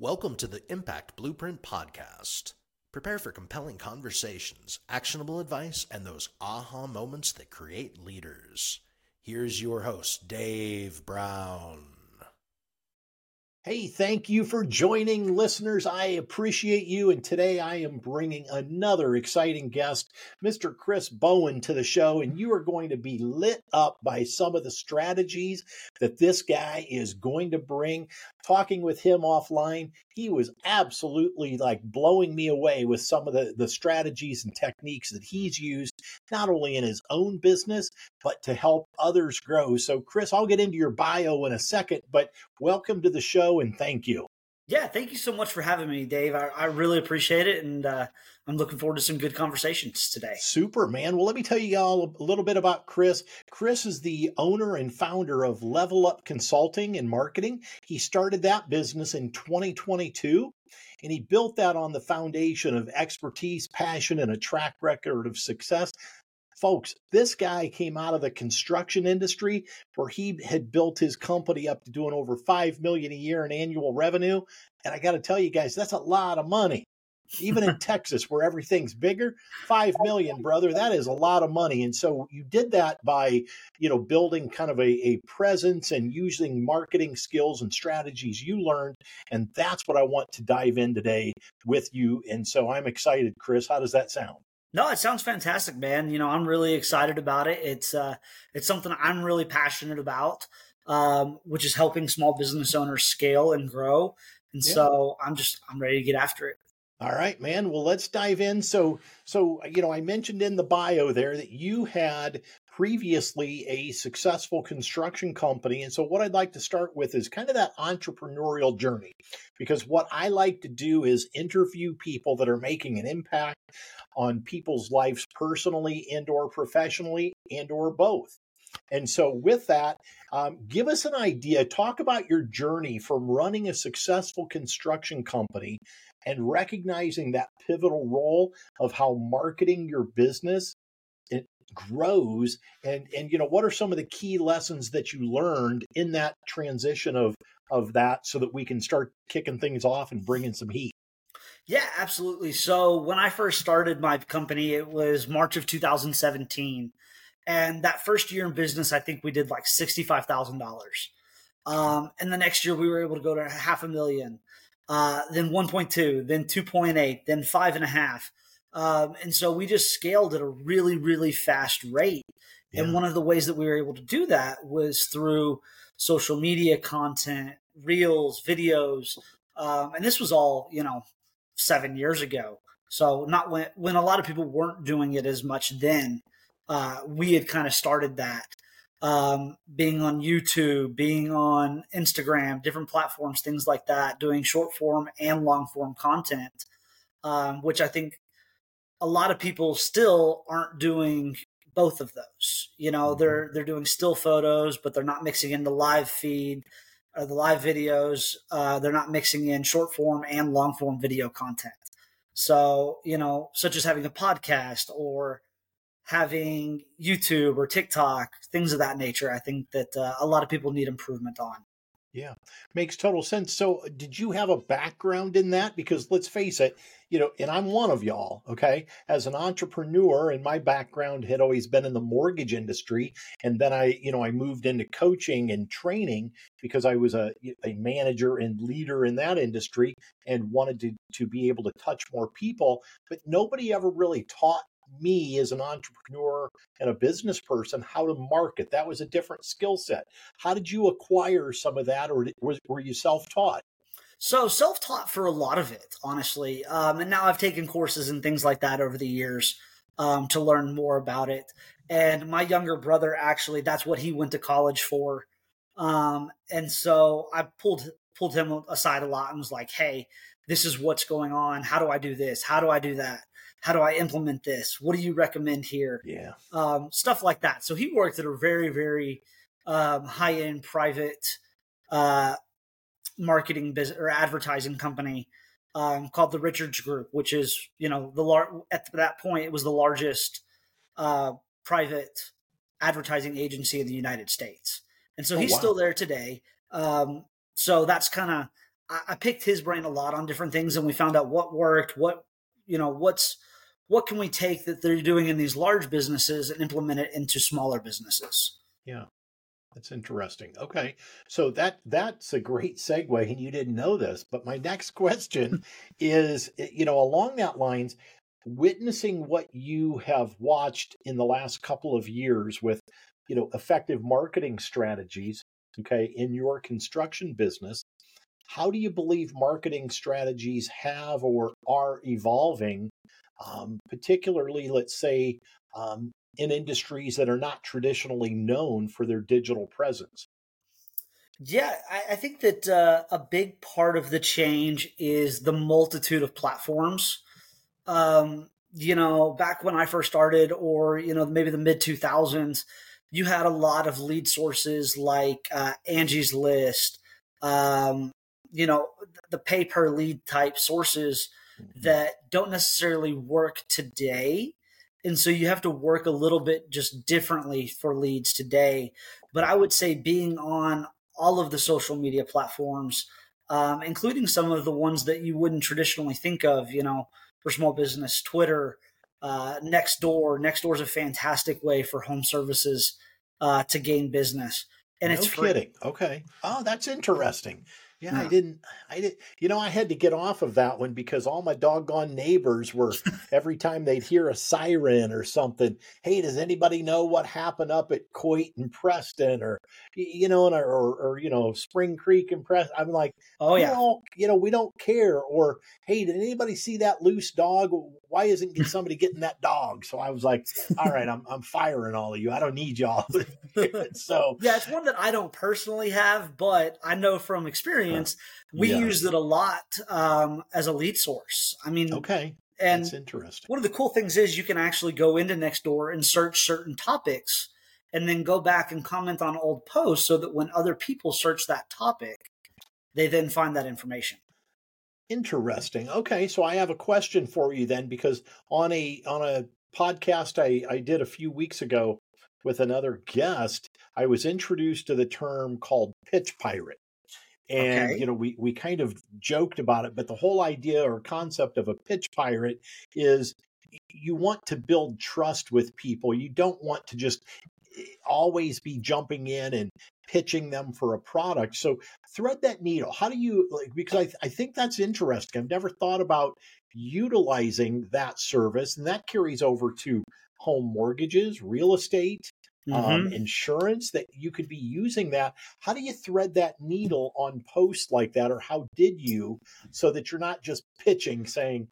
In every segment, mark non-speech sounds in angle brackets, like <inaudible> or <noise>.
Welcome to the Impact Blueprint Podcast. Prepare for compelling conversations, actionable advice, and those aha moments that create leaders. Here's your host, Dave Brown. Hey, thank you for joining listeners. I appreciate you. And today I am bringing another exciting guest, Mr. Chris Bowen, to the show. And you are going to be lit up by some of the strategies that this guy is going to bring. Talking with him offline, he was absolutely like blowing me away with some of the, the strategies and techniques that he's used, not only in his own business, but to help others grow. So, Chris, I'll get into your bio in a second, but welcome to the show and thank you. Yeah, thank you so much for having me, Dave. I, I really appreciate it, and uh, I'm looking forward to some good conversations today. Super, man. Well, let me tell you all a little bit about Chris. Chris is the owner and founder of Level Up Consulting and Marketing. He started that business in 2022, and he built that on the foundation of expertise, passion, and a track record of success folks, this guy came out of the construction industry where he had built his company up to doing over 5 million a year in annual revenue. And I got to tell you guys, that's a lot of money. Even in <laughs> Texas, where everything's bigger, five million, brother, that is a lot of money. And so you did that by, you know, building kind of a, a presence and using marketing skills and strategies you learned. And that's what I want to dive in today with you. And so I'm excited, Chris. How does that sound? No, it sounds fantastic, man. You know, I'm really excited about it. It's uh, it's something I'm really passionate about, um, which is helping small business owners scale and grow. And yeah. so I'm just I'm ready to get after it. All right, man. Well, let's dive in. So, so you know, I mentioned in the bio there that you had previously a successful construction company, and so what I'd like to start with is kind of that entrepreneurial journey, because what I like to do is interview people that are making an impact on people's lives personally and or professionally and or both. And so, with that, um, give us an idea. Talk about your journey from running a successful construction company and recognizing that pivotal role of how marketing your business grows and and you know what are some of the key lessons that you learned in that transition of of that so that we can start kicking things off and bringing some heat yeah, absolutely. So when I first started my company, it was March of 2017. And that first year in business, I think we did like $65,000. Um, and the next year we were able to go to half a million, uh, then 1.2, then 2.8, then five and a half. Um, and so we just scaled at a really, really fast rate. Yeah. And one of the ways that we were able to do that was through social media content, reels, videos. Um, and this was all, you know, seven years ago. So not when when a lot of people weren't doing it as much then. Uh, we had kind of started that, um, being on YouTube, being on Instagram, different platforms, things like that, doing short form and long form content, um, which I think a lot of people still aren't doing both of those. You know, mm-hmm. they're they're doing still photos, but they're not mixing in the live feed uh, the live videos. Uh, they're not mixing in short form and long form video content. So, you know, such as having a podcast or having YouTube or TikTok, things of that nature, I think that uh, a lot of people need improvement on. Yeah, makes total sense. So, did you have a background in that? Because let's face it, you know, and I'm one of y'all, okay? As an entrepreneur, and my background had always been in the mortgage industry. And then I, you know, I moved into coaching and training because I was a, a manager and leader in that industry and wanted to, to be able to touch more people. But nobody ever really taught me as an entrepreneur and a business person how to market. That was a different skill set. How did you acquire some of that, or were you self taught? So self taught for a lot of it, honestly. Um, and now I've taken courses and things like that over the years um, to learn more about it. And my younger brother actually, that's what he went to college for. Um, and so I pulled pulled him aside a lot and was like, "Hey, this is what's going on. How do I do this? How do I do that?" how do I implement this? What do you recommend here? Yeah. Um, stuff like that. So he worked at a very, very um, high end private uh, marketing business or advertising company um, called the Richards Group, which is, you know, the lar- at that point, it was the largest uh, private advertising agency in the United States. And so oh, he's wow. still there today. Um, so that's kind of, I, I picked his brain a lot on different things, and we found out what worked, what you know, what's what can we take that they're doing in these large businesses and implement it into smaller businesses. Yeah. That's interesting. Okay. So that that's a great segue and you didn't know this, but my next <laughs> question is eh, you know along that lines witnessing what you have watched in the last couple of years with you know effective marketing strategies okay in your construction business how do you believe marketing strategies have or are evolving um, particularly let's say um, in industries that are not traditionally known for their digital presence yeah, I, I think that uh, a big part of the change is the multitude of platforms um, you know, back when I first started, or you know, maybe the mid two thousands, you had a lot of lead sources like uh, Angie's List, um, you know, the pay per lead type sources mm-hmm. that don't necessarily work today. And so you have to work a little bit just differently for leads today. But I would say being on all of the social media platforms, um, including some of the ones that you wouldn't traditionally think of, you know, for small business, Twitter, uh, Nextdoor. Nextdoor is a fantastic way for home services uh, to gain business, and no it's free. kidding. Okay, oh, that's interesting. Yeah, I didn't. I did. You know, I had to get off of that one because all my doggone neighbors were <laughs> every time they'd hear a siren or something. Hey, does anybody know what happened up at Coit and Preston, or you know, or, or, or you know, Spring Creek and Preston? I'm like, oh yeah, you know, we don't care. Or hey, did anybody see that loose dog? Why isn't <laughs> somebody getting that dog? So I was like, all right, I'm I'm firing all of you. I don't need y'all. <laughs> so yeah, it's one that I don't personally have, but I know from experience experience, we yeah. used it a lot um, as a lead source. I mean, okay. And That's interesting. One of the cool things is you can actually go into Nextdoor and search certain topics and then go back and comment on old posts so that when other people search that topic, they then find that information. Interesting. Okay, so I have a question for you then because on a on a podcast I, I did a few weeks ago with another guest, I was introduced to the term called pitch pirate and okay. you know we we kind of joked about it but the whole idea or concept of a pitch pirate is you want to build trust with people. You don't want to just eh, always be jumping in and pitching them for a product. So thread that needle. How do you like because i, I think that's interesting. I've never thought about utilizing that service and that carries over to home mortgages real estate mm-hmm. um, insurance that you could be using that. How do you thread that needle on posts like that, or how did you, so that you're not just pitching, saying,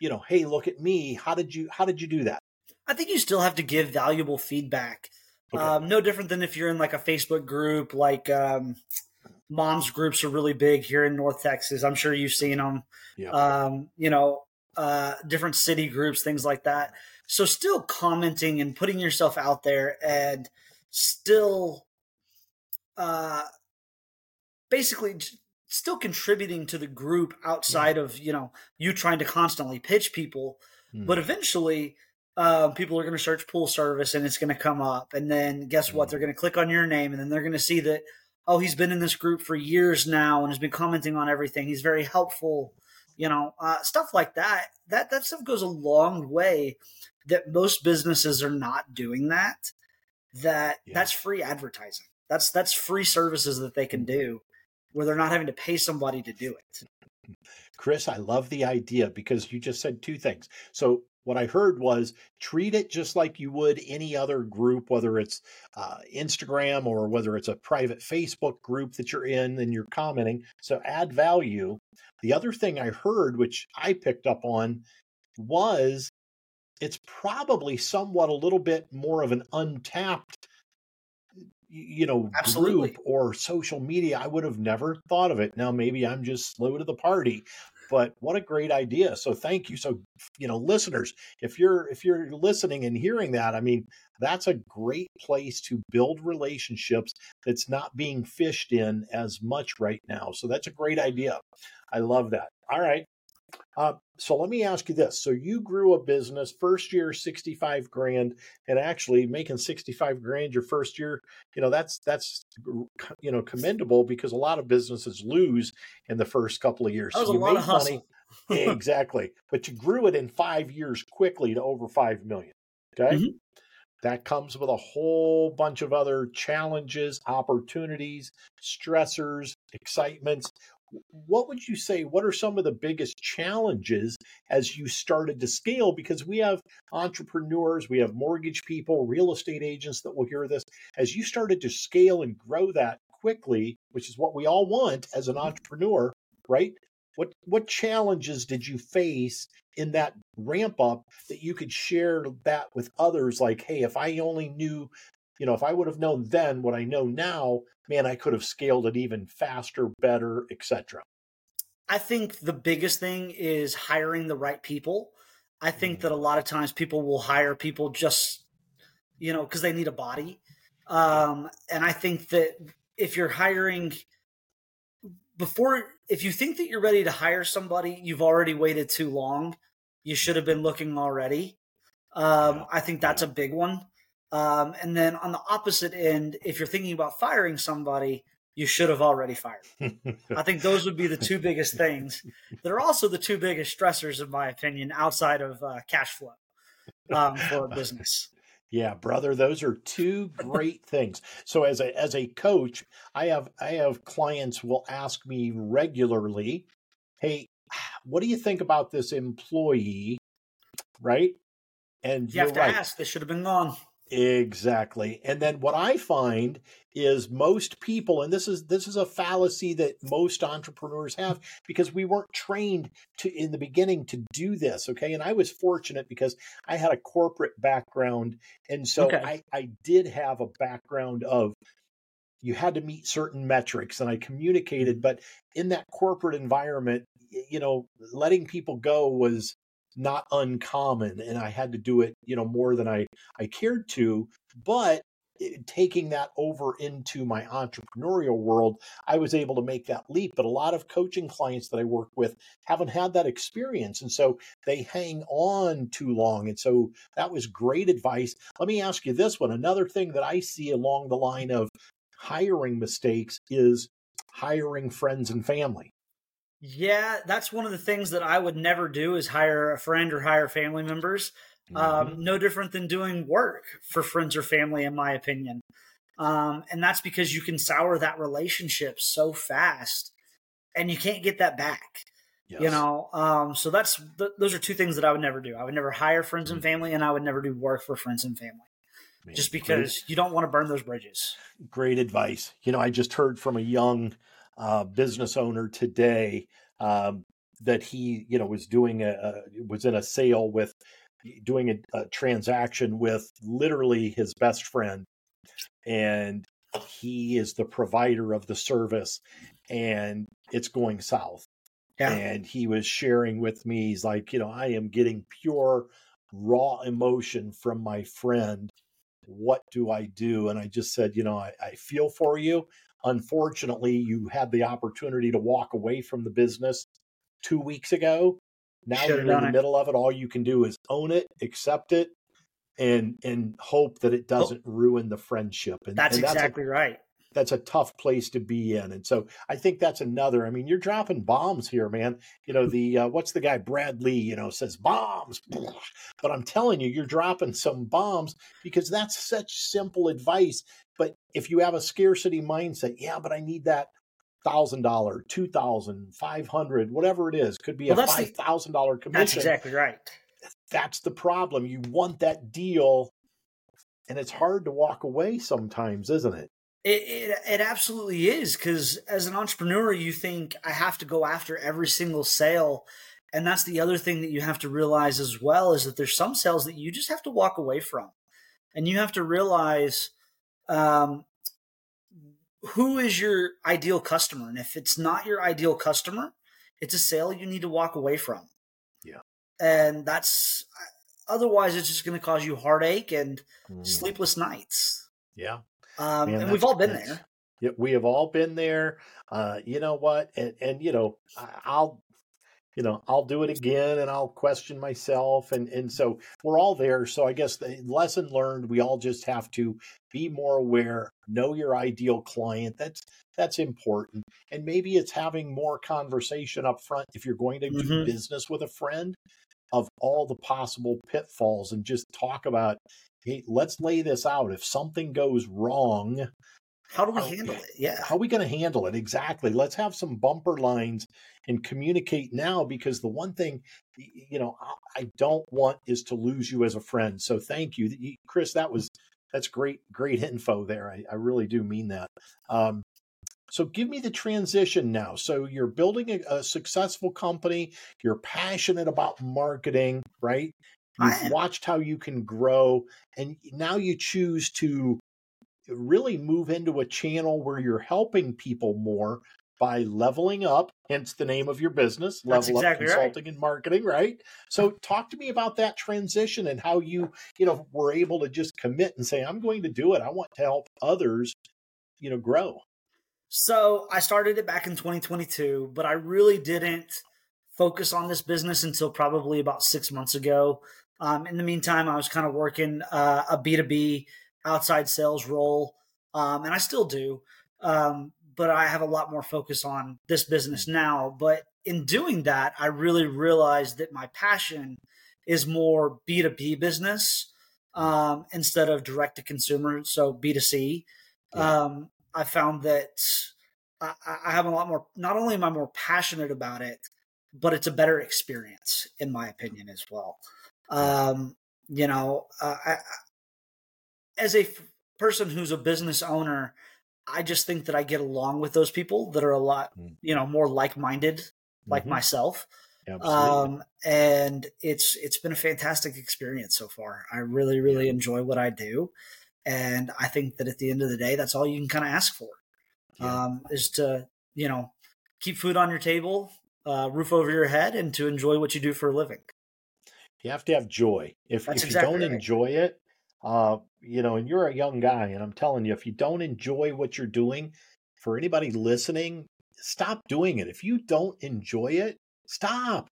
you know, hey, look at me. How did you how did you do that? I think you still have to give valuable feedback. Okay. Um, no different than if you're in like a Facebook group, like um, moms groups are really big here in North Texas. I'm sure you've seen them. Yeah. Um, you know, uh, different city groups, things like that. So still commenting and putting yourself out there and still uh basically still contributing to the group outside yeah. of, you know, you trying to constantly pitch people, mm. but eventually uh, people are going to search pool service and it's going to come up. And then guess mm. what? Hmm. They're going to click on your name and then they're going to see that, oh, he's been in this group for years now and has been commenting on everything. He's very helpful, you know, uh, stuff like that. That that stuff goes a long way that most businesses are not doing that that yeah. that's free advertising. That's that's free services that they can do where they're not having to pay somebody to do it. Chris i love the idea because you just said two things. So what i heard was treat it just like you would any other group whether it's uh, instagram or whether it's a private facebook group that you're in and you're commenting. So add value. The other thing i heard which i picked up on was it's probably somewhat a little bit more of an untapped you know Absolutely. group or social media. I would have never thought of it. Now maybe i'm just slow to the party but what a great idea. So thank you. So you know listeners if you're if you're listening and hearing that i mean that's a great place to build relationships that's not being fished in as much right now. So that's a great idea. I love that. All right. Uh, so let me ask you this. So you grew a business first year, 65 grand and actually making 65 grand your first year, you know, that's, that's, you know, commendable because a lot of businesses lose in the first couple of years. That was so a lot of hustle. money. <laughs> exactly. But you grew it in five years quickly to over 5 million. Okay. Mm-hmm. That comes with a whole bunch of other challenges, opportunities, stressors, excitements. What would you say? What are some of the biggest challenges as you started to scale? Because we have entrepreneurs, we have mortgage people, real estate agents that will hear this. As you started to scale and grow that quickly, which is what we all want as an mm-hmm. entrepreneur, right? What what challenges did you face in that ramp up that you could share that with others? Like, hey, if I only knew, you know, if I would have known then what I know now, man, I could have scaled it even faster, better, etc. I think the biggest thing is hiring the right people. I think mm. that a lot of times people will hire people just, you know, because they need a body. Um, and I think that if you're hiring before if you think that you're ready to hire somebody you've already waited too long you should have been looking already um, i think that's a big one um, and then on the opposite end if you're thinking about firing somebody you should have already fired i think those would be the two biggest things that are also the two biggest stressors in my opinion outside of uh, cash flow um, for a business yeah, brother, those are two great things. So as a as a coach, I have I have clients will ask me regularly, "Hey, what do you think about this employee?" Right? And you have to right. ask. They should have been gone. Exactly. And then what I find is most people and this is this is a fallacy that most entrepreneurs have because we weren't trained to in the beginning to do this, okay? And I was fortunate because I had a corporate background and so okay. I I did have a background of you had to meet certain metrics and I communicated but in that corporate environment you know letting people go was not uncommon and I had to do it, you know, more than I I cared to, but eh, taking that over into my entrepreneurial world, I was able to make that leap. But a lot of coaching clients that I work with haven't had that experience. And so they hang on too long. And so that was great advice. Let me ask you this one. Another thing that I see along the line of hiring mistakes is hiring friends and family. Yeah, that's one of the things that I would never do is hire a friend or hire family members. Um, mm-hmm. Um, no different than doing work for friends or family, in my opinion. Um, and that's because you can sour that relationship so fast and you can't get that back. Yes. You know, um, so that's th- those are two things that I would never do. I would never hire friends mm-hmm. and family, and I would never do work for friends and family, just because you don't want to burn those bridges. Great advice. You know, I just heard from a young uh, business owner today um, that he, you know, was doing a, a, was in a sale with doing a, a transaction with literally his best friend, and he is the provider of the service, and it's going south. Yeah. And he was sharing with me, he's like, you know, I am getting pure raw emotion from my friend. What do I do? And I just said, you know, I, I feel for you. Unfortunately, you had the opportunity to walk away from the business two weeks ago. Now you're in the it. middle of it. All you can do is own it, accept it, and and hope that it doesn't oh, ruin the friendship. And that's, and that's exactly a, right. That's a tough place to be in, and so I think that's another. I mean, you're dropping bombs here, man. You know the uh, what's the guy Brad Lea, You know says bombs, <laughs> but I'm telling you, you're dropping some bombs because that's such simple advice but if you have a scarcity mindset, yeah, but I need that thousand dollar, two thousand, five hundred, whatever it is, could be well, a five thousand dollar commission. That's exactly right. That's the problem. You want that deal, and it's hard to walk away sometimes, isn't it? It it, it absolutely is because as an entrepreneur, you think I have to go after every single sale. And that's the other thing that you have to realize as well is that there's some sales that you just have to walk away from. And you have to realize um, who is your ideal customer? And if it's not your ideal customer, it's a sale you need to walk away from. Yeah. And that's otherwise it's just going to cause you heartache and mm. sleepless nights. Yeah. Um, Man, and we've all been there. Yeah, we have all been there. Uh, you know what? And, and you know, I'll you know, I'll do it again and I'll question myself. And, and so we're all there. So I guess the lesson learned, we all just have to be more aware, know your ideal client. That's, that's important. And maybe it's having more conversation up front if you're going to mm-hmm. do business with a friend of all the possible pitfalls and just talk about, hey, let's lay this out. If something goes wrong, how do we handle it? Yeah. How are we going to handle it? Exactly. Let's have some bumper lines and communicate now because the one thing, you know, I don't want is to lose you as a friend. So thank you. Chris, that was, that's great, great info there. I, I really do mean that. Um, so give me the transition now. So you're building a, a successful company. You're passionate about marketing, right? You've watched how you can grow, and now you choose to really move into a channel where you're helping people more by leveling up, hence the name of your business, Level exactly Up Consulting right. and Marketing, right? So talk to me about that transition and how you, you know, were able to just commit and say, I'm going to do it. I want to help others, you know, grow. So I started it back in 2022, but I really didn't focus on this business until probably about six months ago. Um, in the meantime, I was kind of working uh, a B2B outside sales role, um, and I still do. Um, but I have a lot more focus on this business mm. now. But in doing that, I really realized that my passion is more B2B business um, instead of direct to consumer, so B2C. Yeah. Um, I found that I, I, have a lot more, not only am I more passionate about it, but it's a better experience, in my opinion, as well. Um, you know, uh, I, as a f- person who's a business owner, I just think that I get along with those people that are a lot, mm. you know, more like-minded, like mm-hmm. myself. Um, and it's it's been a fantastic experience so far. I really, really yeah. enjoy what I do, and I think that at the end of the day, that's all you can kind of ask for, yeah. um, is to you know keep food on your table, uh, roof over your head, and to enjoy what you do for a living. You have to have joy. If, if exactly you don't right. enjoy it, uh, you know, and you're a young guy, and I'm telling you, if you don't enjoy what you're doing, for anybody listening, stop doing it. If you don't enjoy it, stop.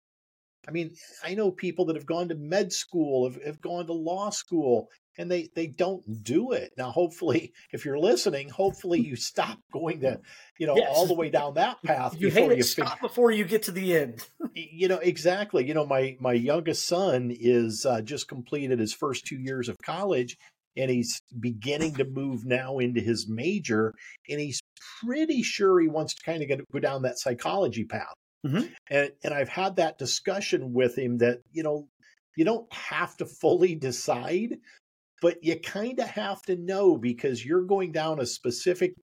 I mean, I know people that have gone to med school, have, have gone to law school, and they they don't do it. Now hopefully <laughs> if you're listening hopefully you stop going to you know yes. all the way down that path you hate it. you stop before you get to the end. <laughs> You know exactly. You know my my youngest son is uh, just completed his first two years of college and he's beginning to move now into his major and he's pretty sure he wants to kind of get, go down that psychology path mm-hmm. and and i've had that discussion with him that you know you don't have to fully decide but you kind of have to know because you're going down a specific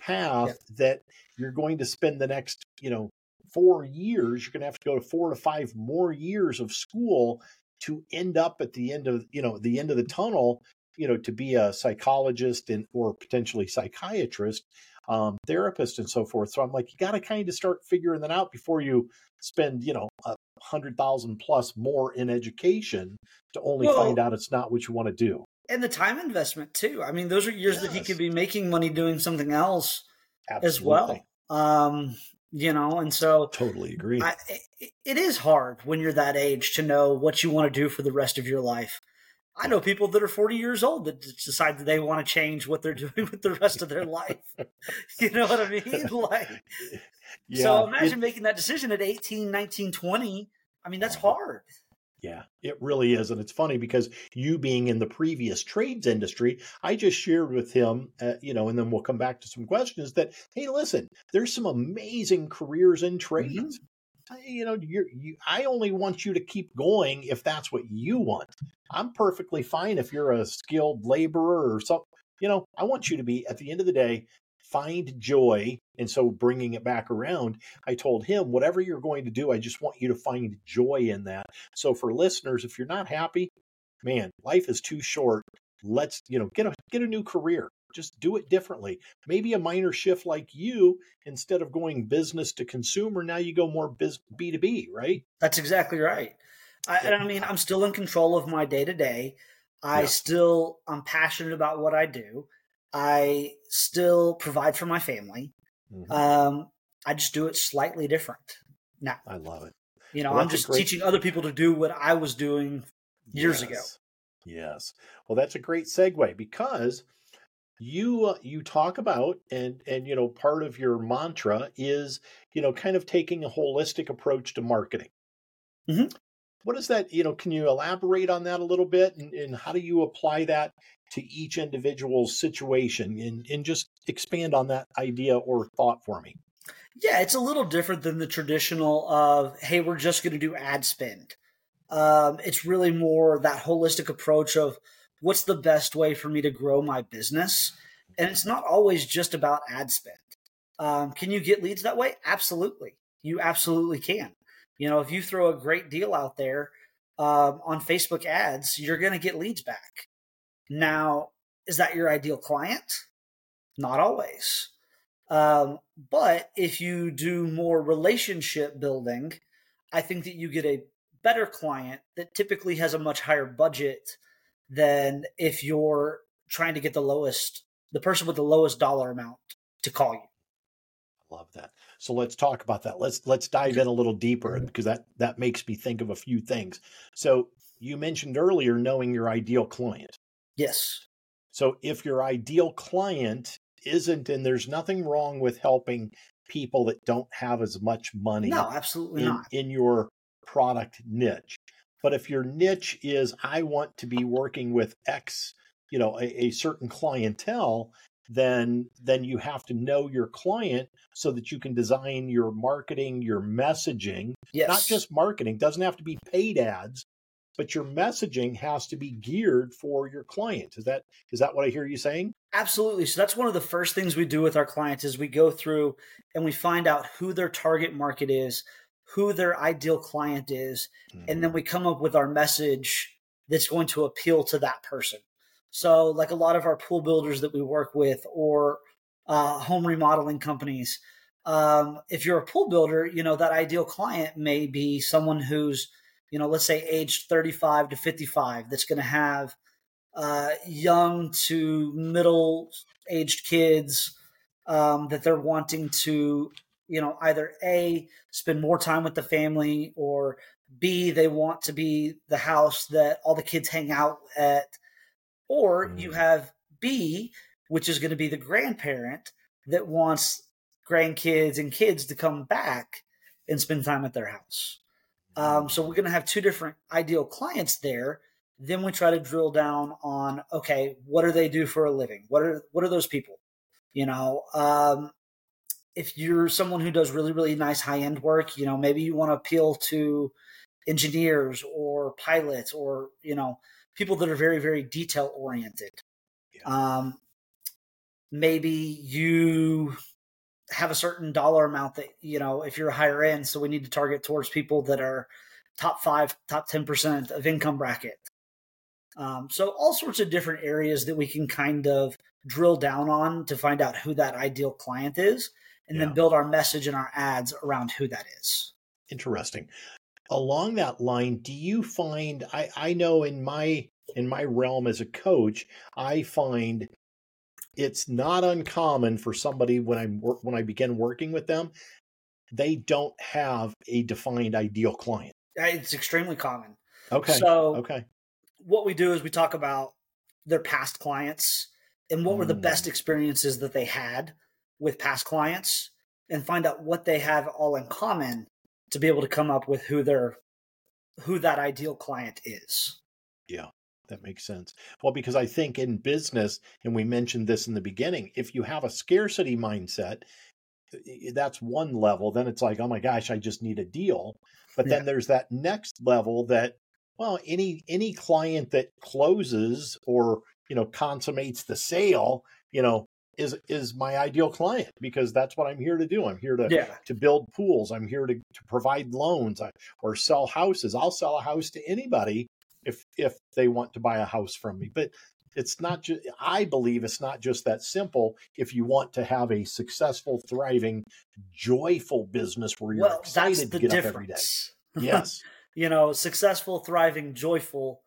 path yeah. that you're going to spend the next, you know, four years. You're going to have to go to four to five more years of school to end up at the end of, you know, the end of the tunnel, you know, to be a psychologist and or potentially psychiatrist, um, therapist, and so forth. So I'm like, you got to kind of start figuring that out before you spend, you know, a hundred thousand plus more in education to only well, find out it's not what you want to do and the time investment too. I mean, those are years yes. that he could be making money doing something else Absolutely. as well. Um, you know, and so totally agree. I, it, it is hard when you're that age to know what you want to do for the rest of your life. I know people that are 40 years old that decide that they want to change what they're <laughs> doing with the rest of their life. <laughs> you know what I mean? <laughs> Like, yeah, so imagine it, making that decision at 18, 19, 20. I mean, that's hard. Yeah, it really is. And it's funny because you being in the previous trades industry, I just shared with him, uh, you know, and then we'll come back to some questions that, hey, listen, there's some amazing careers in trades. Mm-hmm. You know, you're, you, I only want you to keep going if that's what you want. I'm perfectly fine if you're a skilled laborer or something. You know, I want you to be, at the end of the day, find joy. And so bringing it back around, I told him, whatever you're going to do, I just want you to find joy in that. So for listeners, if you're not happy, man, life is too short. Let's, you know, get a get a new career. Just do it differently. Maybe a minor shift like you, instead of going business to consumer, now you go more B2B, right? That's exactly right. I, and I mean, I'm still in control of my day to day. I yeah. still, I'm passionate about what I do. I still provide for my family. Mm-hmm. Um, I just do it slightly different now. I love it. You know, well, I'm just great... teaching other people to do what I was doing years yes. ago. Yes. Well, that's a great segue because you uh, you talk about and and you know part of your mantra is you know kind of taking a holistic approach to marketing. Mm-hmm. What is that? You know, can you elaborate on that a little bit, and, and how do you apply that to each individual's situation, and and just expand on that idea or thought for me? Yeah, it's a little different than the traditional of hey, we're just going to do ad spend. Um, it's really more that holistic approach of what's the best way for me to grow my business? And it's not always just about ad spend. Um, can you get leads that way? Absolutely. You absolutely can. You know, if you throw a great deal out there um, on Facebook ads, you're going to get leads back. Now, is that your ideal client? Not always. Um, but if you do more relationship building, I think that you get a better client that typically has a much higher budget than if you're trying to get the lowest, the person with the lowest dollar amount to call you. I love that. So let's talk about that. Let's let's dive in a little deeper because that that makes me think of a few things. So you mentioned earlier knowing your ideal client. Yes. So if your ideal client isn't and there's nothing wrong with helping people that don't have as much money no absolutely in, not in your product niche but if your niche is, I want to be working with X, you know, a, a certain clientele, then then you have to know your client so that you can design your marketing, your messaging. Yes. Not just marketing, doesn't have to be paid ads, but your messaging has to be geared for your client. Is that is that what I hear you saying? Absolutely. So that's one of the first things we do with our clients is we go through and we find out who their target market is, who their ideal client is, mm-hmm. and then mm-hmm. we come up with our message that's going to appeal to that person. So, like a lot of our pool builders that we work with, or uh, home remodeling companies, um, if you're a pool builder, you know that ideal client may be someone who's, you know, let's say aged 35 to 55, that's going to have uh, young to middle aged kids um, that they're wanting to you know either a spend more time with the family or b they want to be the house that all the kids hang out at. Or mm. you have b which is going to be the grandparent that wants grandkids and kids to come back and spend time at their house. Um, so we're going to have two different ideal clients there. Then we try to drill down on okay what do they do for a living? What are what are those people? You know um, if you're someone who does really really nice high end work you know maybe you want to appeal to engineers or pilots or you know people that are very very detail oriented yeah. um, maybe you have a certain dollar amount that you know if you're higher end so we need to target towards people that are top five top 10% of income bracket. Um, so all sorts of different areas that we can kind of drill down on to find out who that ideal client is and yeah. then build our message and our ads around who that is. Interesting. Along that line, do you find I, I know in my in my realm as a coach, I find it's not uncommon for somebody when I when I begin working with them, they don't have a defined ideal client. It's extremely common. Okay. So okay. What we do is we talk about their past clients and what mm. were the best mm. experiences that they had with past clients and find out what they have all in common to be able to come up with who their who that ideal client is. Yeah, that makes sense. Well, because I think in business, and we mentioned this in the beginning, if you have a scarcity mindset, that's one level. Then it's like, oh my gosh, I just need a deal. But yeah. then there's that next level that, well, any any client that closes or you know consummates the sale, you know, is is my ideal client because that's what I'm here to do. I'm here to yeah. to build pools. I'm here to, to provide loans uh, or sell houses. I'll sell a house to anybody if if they want to buy a house from me. But it's not just I believe it's not just that simple if you want to have a successful, thriving, joyful business where you're well, excited to get difference. up every day. <laughs> Yes. you know, successful, thriving, joyful,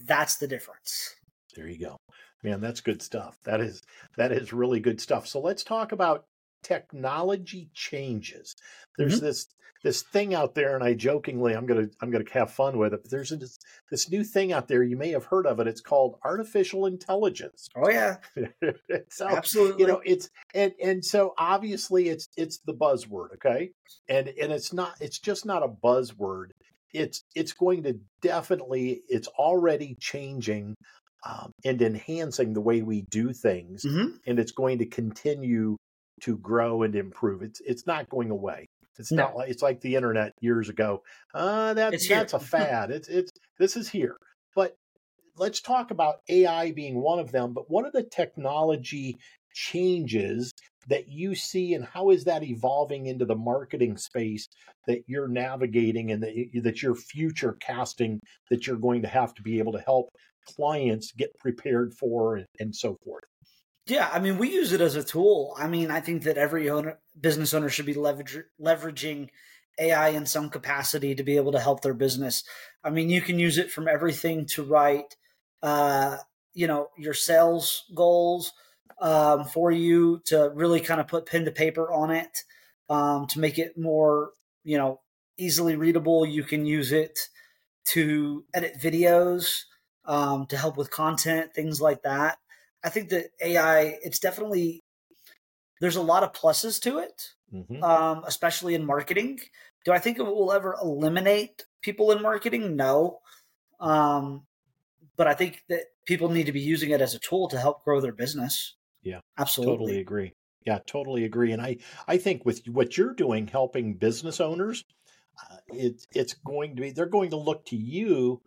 that's the difference. There you go. Man, that's good stuff. That is that is really good stuff. So let's talk about technology changes, there's mm-hmm. this this thing out there, and I jokingly, I'm gonna I'm gonna have fun with it. But there's this, this new thing out there. You may have heard of it. It's called artificial intelligence. Oh yeah, <laughs> so, absolutely. You know, it's and and so obviously it's it's the buzzword, okay? And and it's not it's just not a buzzword. It's it's going to definitely it's already changing um, and enhancing the way we do things, mm-hmm. and it's going to continue to grow and improve. It's it's not going away. It's no. not like it's like the internet years ago. Uh, that, that's a <laughs> fad. it's it's this is here. But let's talk about AI being one of them. But what are the technology changes that you see, and how is that evolving into the marketing space that you're navigating and that, that you're future casting that you're going to have to be able to help clients get prepared for and, so forth? Yeah, I mean, we use it as a tool. I mean, I think that every owner, business owner should be leverage, leveraging AI in some capacity to be able to help their business. I mean, you can use it from everything to write, uh, you know, your sales goals um, for you to really kind of put pen to paper on it um, to make it more, you know, easily readable. You can use it to edit videos um, to help with content, things like that. I think that AI, it's definitely there's a lot of pluses to it, mm-hmm. um, especially in marketing. Do I think it will ever eliminate people in marketing? No, um, but I think that people need to be using it as a tool to help grow their business. Yeah, absolutely, totally agree. Yeah, totally agree. And I, I think with what you're doing, helping business owners, uh, it, it's going to be they're going to look to you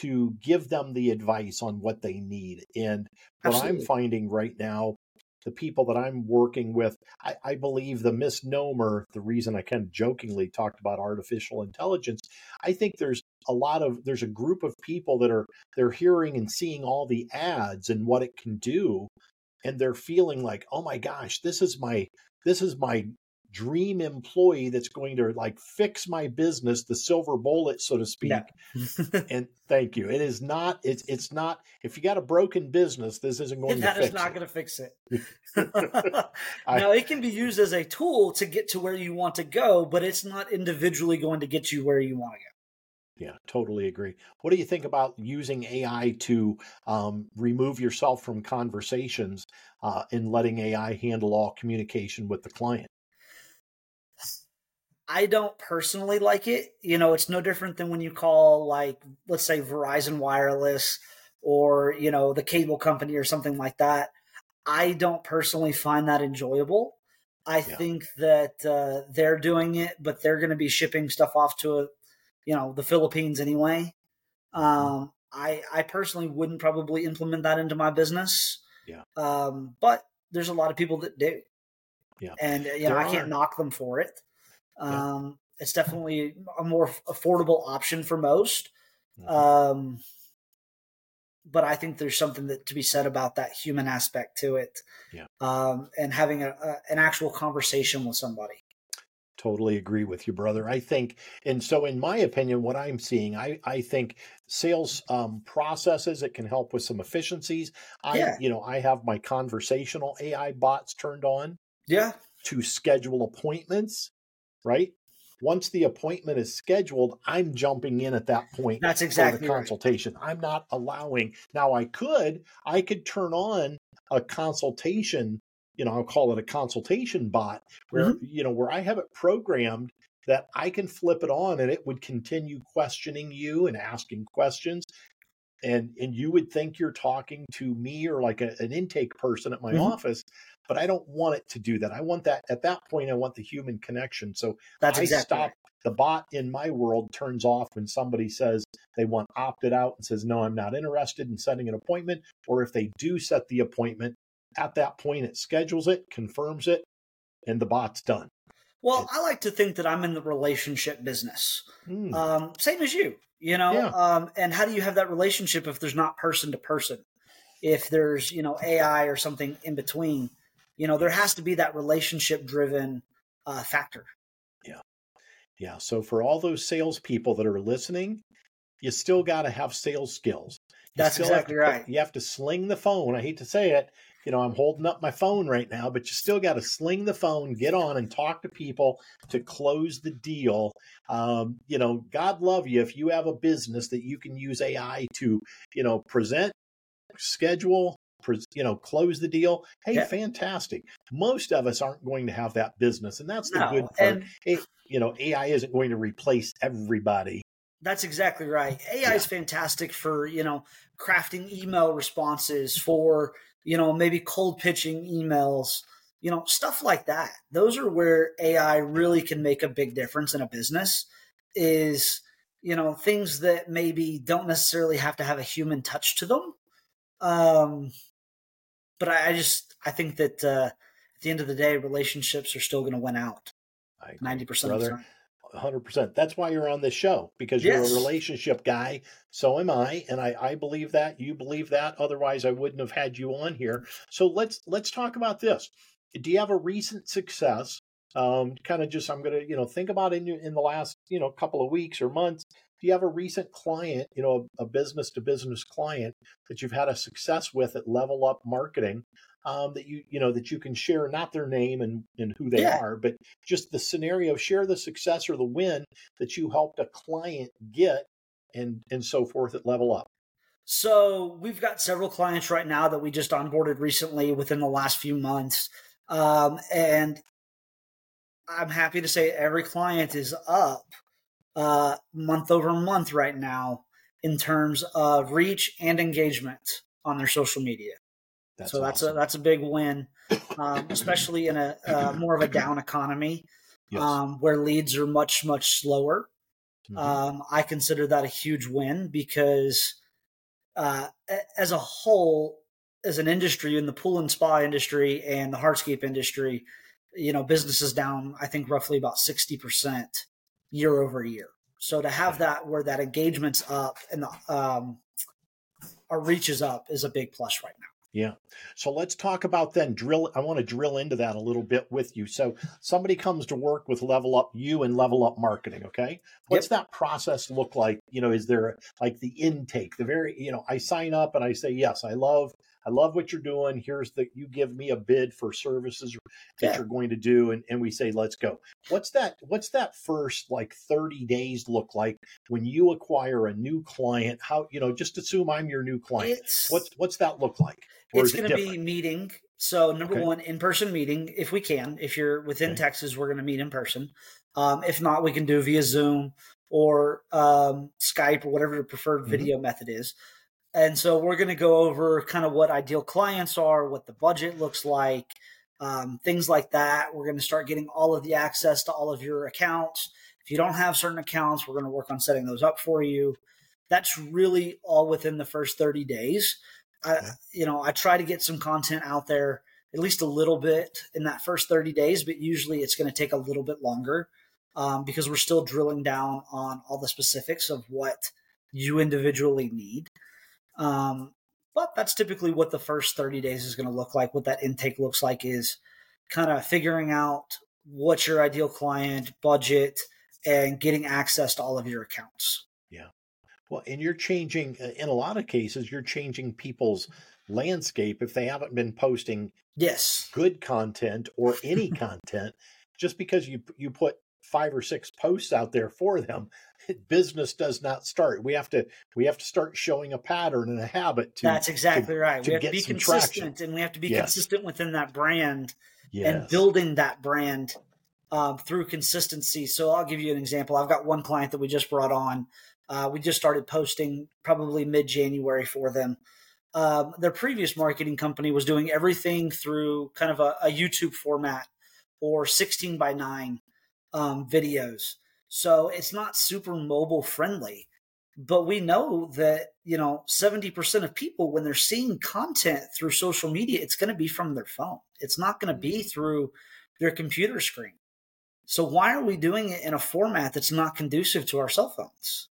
to give them the advice on what they need. And what Absolutely. I'm finding right now, the people that I'm working with, I, I, believe the misnomer, the reason I kind of jokingly talked about artificial intelligence, I think there's a lot of there's a group of people that are they're hearing and seeing all the ads and what it can do and they're feeling like oh my gosh this is my this is my dream employee that's going to like fix my business, the silver bullet, so to speak. <laughs> and thank you. It is not. It's it's not. If you got a broken business, this isn't going that to. That is not going to fix it. <laughs> <laughs> now it can be used as a tool to get to where you want to go, but it's not individually going to get you where you want to go. Yeah, totally agree. What do you think about using AI to um, remove yourself from conversations uh, and letting AI handle all communication with the client? I don't personally like it. You know, it's no different than when you call like let's say Verizon Wireless or, you know, the cable company or something like that. I don't personally find that enjoyable. I yeah. think that uh, they're doing it, but they're going to be shipping stuff off to, a, you know, the Philippines anyway. Mm-hmm. Um, I I personally wouldn't probably implement that into my business. Yeah. Um, but there's a lot of people that do. Yeah. And you know, I can't knock them for it. Um, yeah. It's definitely a more affordable option for most. Mm-hmm. Um, but I think there's something that to be said about that human aspect to it, yeah. um, and having a, a, an actual conversation with somebody. Totally agree with you, brother. I think, and so in my opinion, what I'm seeing, I I think sales um, processes it can help with some efficiencies. I yeah. you know I have my conversational AI bots turned on. Yeah. To schedule appointments right? Once the appointment is scheduled, I'm jumping in at that point. That's exactly the consultation. Right. I'm not allowing. Now I could, I could turn on a consultation. You know, I'll call it a consultation bot, where mm-hmm. you know where I have it programmed that I can flip it on and it would continue questioning you and asking questions and and you would think you're talking to me or like a, an intake person at my mm-hmm. office but I don't want it to do that. I want that at that point. I want the human connection. So that's I exactly stop. Right. The bot in my world turns off when somebody says they want opted out and says, no, I'm not interested in setting an appointment. Or if they do set the appointment, at that point, it schedules it, confirms it, and the bot's done. Well, I like to think that I'm in the relationship business, mm. um, same as you, you know. Yeah. Um, and how do you have that relationship if there's not person to person? If there's you know AI or something in between, you know, there has to be that relationship driven uh, factor. Yeah. Yeah. So for all those salespeople that are listening, you still got to have sales skills. You That's exactly right. you have to sling the phone. I hate to say it. you know, I'm holding up my phone right now, but you still got to sling the phone, get on and talk to people to close the deal. Um, you know, God love you if you have a business that you can use AI to, you know, present, schedule, you know, close the deal. Hey, yeah. fantastic. Most of us aren't going to have that business, and that's the no, good part. And, you know, AI isn't going to replace everybody. That's exactly right. AI yeah. is fantastic for you know crafting email responses for you know maybe cold pitching emails you know stuff like that those are where ai really can make a big difference in a business is you know things that maybe don't necessarily have to have a human touch to them um but i, I just i think that uh at the end of the day relationships are still going to win out 90% of the time 100%. That's why you're on this show because yes. you're a relationship guy. So am I, and I, I believe that. You believe that. Otherwise, I wouldn't have had you on here. So let's let's talk about this. Do you have a recent success? Um, kind of just I'm gonna you know think about in in the last you know couple of weeks or months. Do you have a recent client, you know, a business to business client that you've had a success with at Level Up Marketing um, that you you know that you can share not their name and and who they yeah. are, but just the scenario. Share the success or the win that you helped a client get, and and so forth at Level Up. So we've got several clients right now that we just onboarded recently within the last few months, um, and I'm happy to say every client is up uh, month over month right now in terms of reach and engagement on their social media. That's so that's awesome. a that's a big win, <coughs> um, especially in a uh, more of a down economy yes. um, where leads are much much slower. Mm-hmm. Um, I consider that a huge win because, uh, as a whole, as an industry in the pool and spa industry and the hardscape industry, you know, business is down. I think roughly about sixty percent year over year. So to have that where that engagement's up and the um, our reach is up is a big plus right now. Yeah. So let's talk about then drill. I want to drill into that a little bit with you. So somebody comes to work with Level Up You and Level Up Marketing. Okay. What's yep. that process look like? You know, is there like the intake, the very, you know, I sign up and I say, yes, I love I love what you're doing. Here's the you give me a bid for services that yeah. you're going to do, and, and we say, let's go. What's that? What's that first like 30 days look like when you acquire a new client? How you know? Just assume I'm your new client. It's, what's what's that look like? Or it's going to be meeting. So number okay. one, in person meeting if we can. If you're within okay. Texas, we're going to meet in person. Um, if not, we can do via Zoom or um, Skype or whatever your preferred mm-hmm. video method is. And so we're going to go over kind of what ideal clients are, what the budget looks like, um, things like that. We're going to start getting all of the access to all of your accounts. If you don't have certain accounts, we're going to work on setting those up for you. That's really all within the first 30 days. I, you know, I try to get some content out there at least a little bit in that first 30 days, but usually it's going to take a little bit longer um, because we're still drilling down on all the specifics of what you individually need. Um, but that's typically what the first 30 days is going to look like. What that intake looks like is kind of figuring out what's your ideal client, budget, and getting access to all of your accounts. Yeah. Well, and you're changing, uh, in a lot of cases, you're changing people's landscape if they haven't been posting yes good content or any <laughs> content just because you you put five or six posts out there for them <laughs> business does not start. We have to we have to start showing a pattern and a habit to That's exactly to, right. To we have to be consistent traction. and we have to be yes. consistent within that brand yes. and building that brand um, through consistency. So I'll give you an example. I've got one client that we just brought on. Uh, we just started posting probably mid January for them. Um, their previous marketing company was doing everything through kind of a, a YouTube format or 16 by 9 um, videos. So it's not super mobile friendly. But we know that, you know, 70% of people, when they're seeing content through social media, it's going to be from their phone. It's not going to be mm-hmm. through their computer screen. So why are we doing it in a format that's not conducive to our cell phones?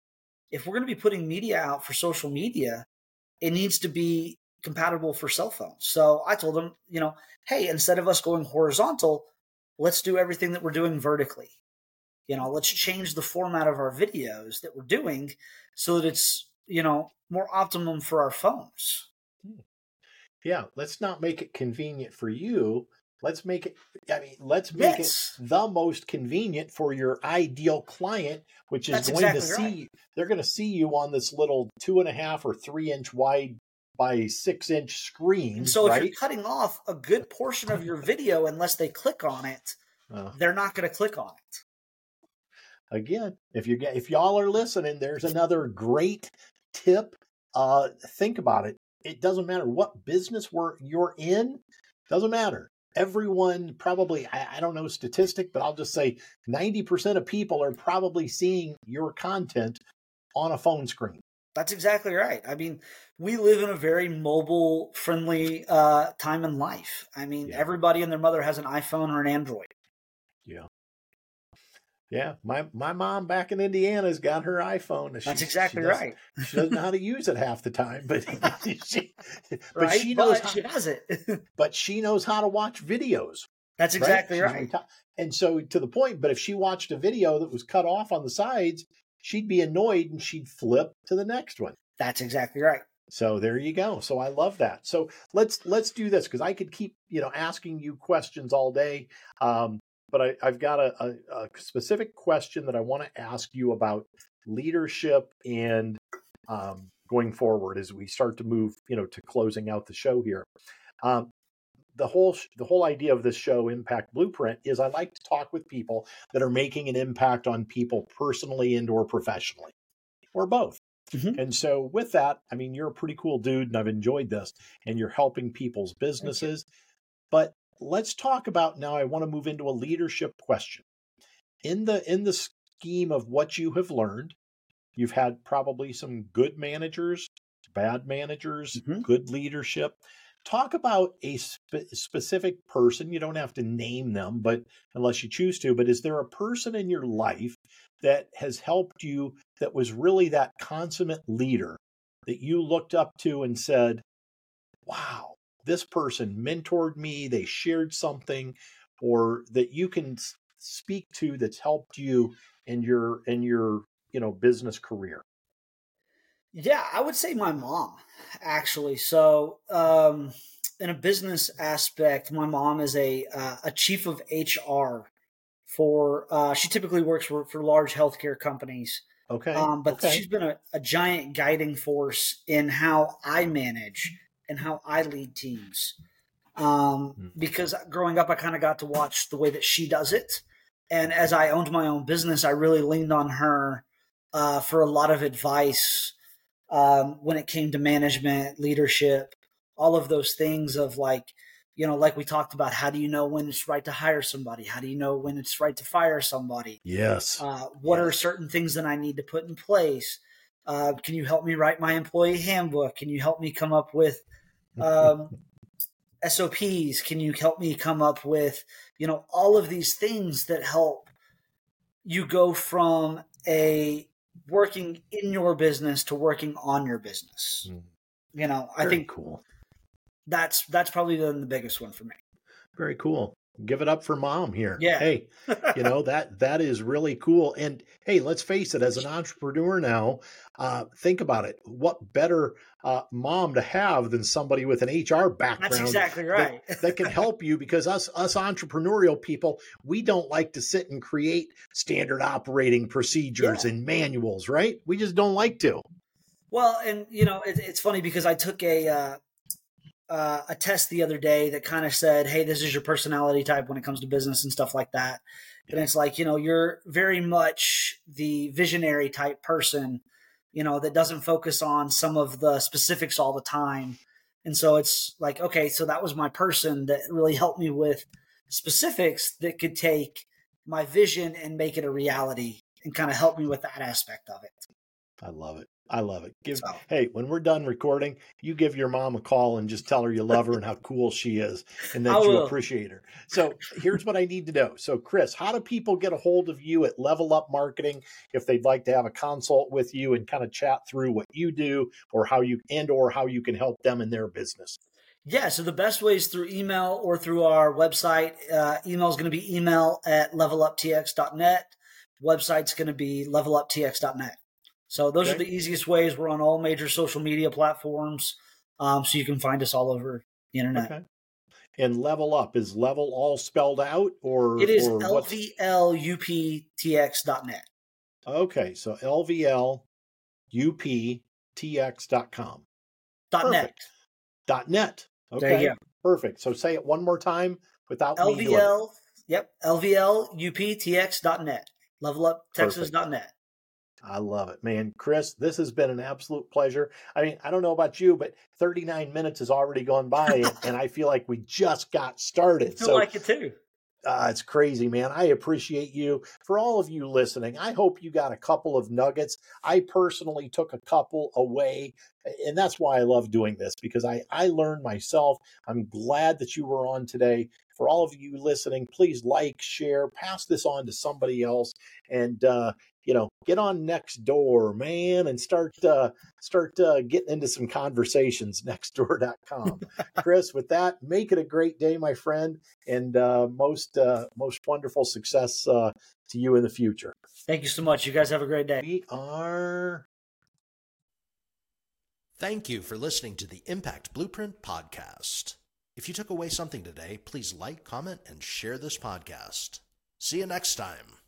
If we're going to be putting media out for social media, it needs to be compatible for cell phones. So I told them, you know, hey, instead of us going horizontal, let's do everything that we're doing vertically you know let's change the format of our videos that we're doing so that it's you know more optimum for our phones hmm. Yeah, let's not make it convenient for you. Let's make it, I mean, let's make Yes. it the most convenient for your ideal client, which is That's going to exactly right. see, they're going to see you on this little two and a half or three inch wide by six inch screen. So if right? you're cutting off a good portion of your <laughs> video unless they click on it, Uh, they're not going to click on it. again, if you get, if y'all are listening, there's another great tip. Uh, think about it. It doesn't matter what business we're, you're in, doesn't matter. Everyone probably, I, I don't know statistic, but I'll just say 90% of people are probably seeing your content on a phone screen. That's exactly right. I mean, we live in a very mobile friendly uh, time in life. I mean, Yeah. everybody and their mother has an iPhone or an Android. Yeah, Yeah, my my mom back in Indiana's got her iPhone. She- That's exactly doesn't- right. She doesn't know how to use it <laughs> half the time, but <laughs> she, but right? she knows. But how, she has it. <laughs> but she knows how to watch videos. That's exactly She's right. And so to the point, but if she watched a video that was cut off on the sides, she'd be annoyed and she'd flip to the next one. That's exactly right. So there you go. So I love that. So let's let's do this because I could keep you know asking you questions all day, um, but I, I've got a, a, a specific question that I want to ask you about leadership and um, going forward as we start to move you know to closing out the show here. Um, the whole sh- the whole idea of this show, Impact Blueprint, is I like to talk with people that are making an impact on people personally and or professionally, or both. Mhm. And so, with that, I mean, you're a pretty cool dude, and I've enjoyed this, and you're helping people's businesses. But let's talk about now. I want to move into a leadership question. In the in the scheme of what you have learned, you've had probably some good managers, bad managers, Mhm. good leadership. Talk about a spe- specific person. You don't have to name them, but unless you choose to. But is there a person in your life that has helped you that was really that consummate leader that you looked up to and said, wow, this person mentored me, they shared something, or that you can speak to that's helped you in your in your you know business career. Yeah, I would say my mom, actually. So, um, in a business aspect, my mom is a uh, a chief of HR for. Uh, she typically works for, for large healthcare companies, Okay. um, but okay. she's been a, a giant guiding force in how I manage and how I lead teams. Um, Hmm. because growing up, I kind of got to watch the way that she does it, and as I owned my own business, I really leaned on her uh, for a lot of advice um, when it came to management, leadership, all of those things of like, you know, like we talked about, how do you know when it's right to hire somebody? How do you know when it's right to fire somebody? yes. Uh, what are certain things that I need to put in place? Uh, can you help me write my employee handbook? Can you help me come up with um, <laughs> SOPs? Can you help me come up with, you know, all of these things that help you go from a working in your business to working on your business? Mm. You know, I think cool. that's that's probably the biggest one for me. Very cool. Give it up for mom here. Yeah. Hey, <laughs> you know that that is really cool and hey let's face it as an entrepreneur now uh, think about it what better uh, mom to have than somebody with an hr background That's exactly right. <laughs> that can help you because us us entrepreneurial people we don't like to sit and create standard operating procedures Yeah. and manuals right we just don't like to Well, and you know, it, it's funny because I took a uh, uh, a test the other day that kind of said, "Hey, this is your personality type when it comes to business and stuff like that." And it's like, you know, you're very much the visionary type person, you know, that doesn't focus on some of the specifics all the time. And so it's like, okay, so that was my person that really helped me with specifics that could take my vision and make it a reality and kind of help me with that aspect of it. i love it i love it give So, hey when we're done recording you give your mom a call and just tell her you love her and how cool she is and that you appreciate her so here's what i need to know so chris how do people get a hold of you at level up marketing if they'd like to have a consult with you and kind of chat through what you do or how you and or how you can help them in their business Yeah, so the best way is through email or through our website. Uh, email is going to be email at leveluptx.net. Website's going to be leveluptx.net. So those are the easiest ways. We're on all major social media platforms, um, so you can find us all over the internet. Okay. And level up is level all spelled out or it is lvluptx dot net. Okay, so lvluptx Dot com. Dot net. Dot net. Okay. There you go. Perfect. So say it one more time without LVL. Yep. lvluptx dot net. Level up Texas dot Leveluptexas.net. I love it, man. Chris, this has been an absolute pleasure. I mean, I don't know about you, but 39 minutes has already gone by, and I feel like we just got <laughs> started. I feel so, like it too. Uh, it's crazy, man. I appreciate you. For all of you listening, I hope you got a couple of nuggets. I personally took a couple away, and that's why I love doing this because I, I learned myself. I'm glad that you were on today. For all of you listening, please like, share, pass this on to somebody else, and uh, you know, get on Nextdoor, man, and start uh, start uh, getting into some conversations. Nextdoor.com. <laughs> Chris, with that, make it a great day, my friend, and uh, most uh, most wonderful success uh, to you in the future. Thank you so much. You guys have a great day. We are. Thank you for listening to the Impact Blueprint podcast. If you took away something today, please like, comment, and share this podcast. See you next time.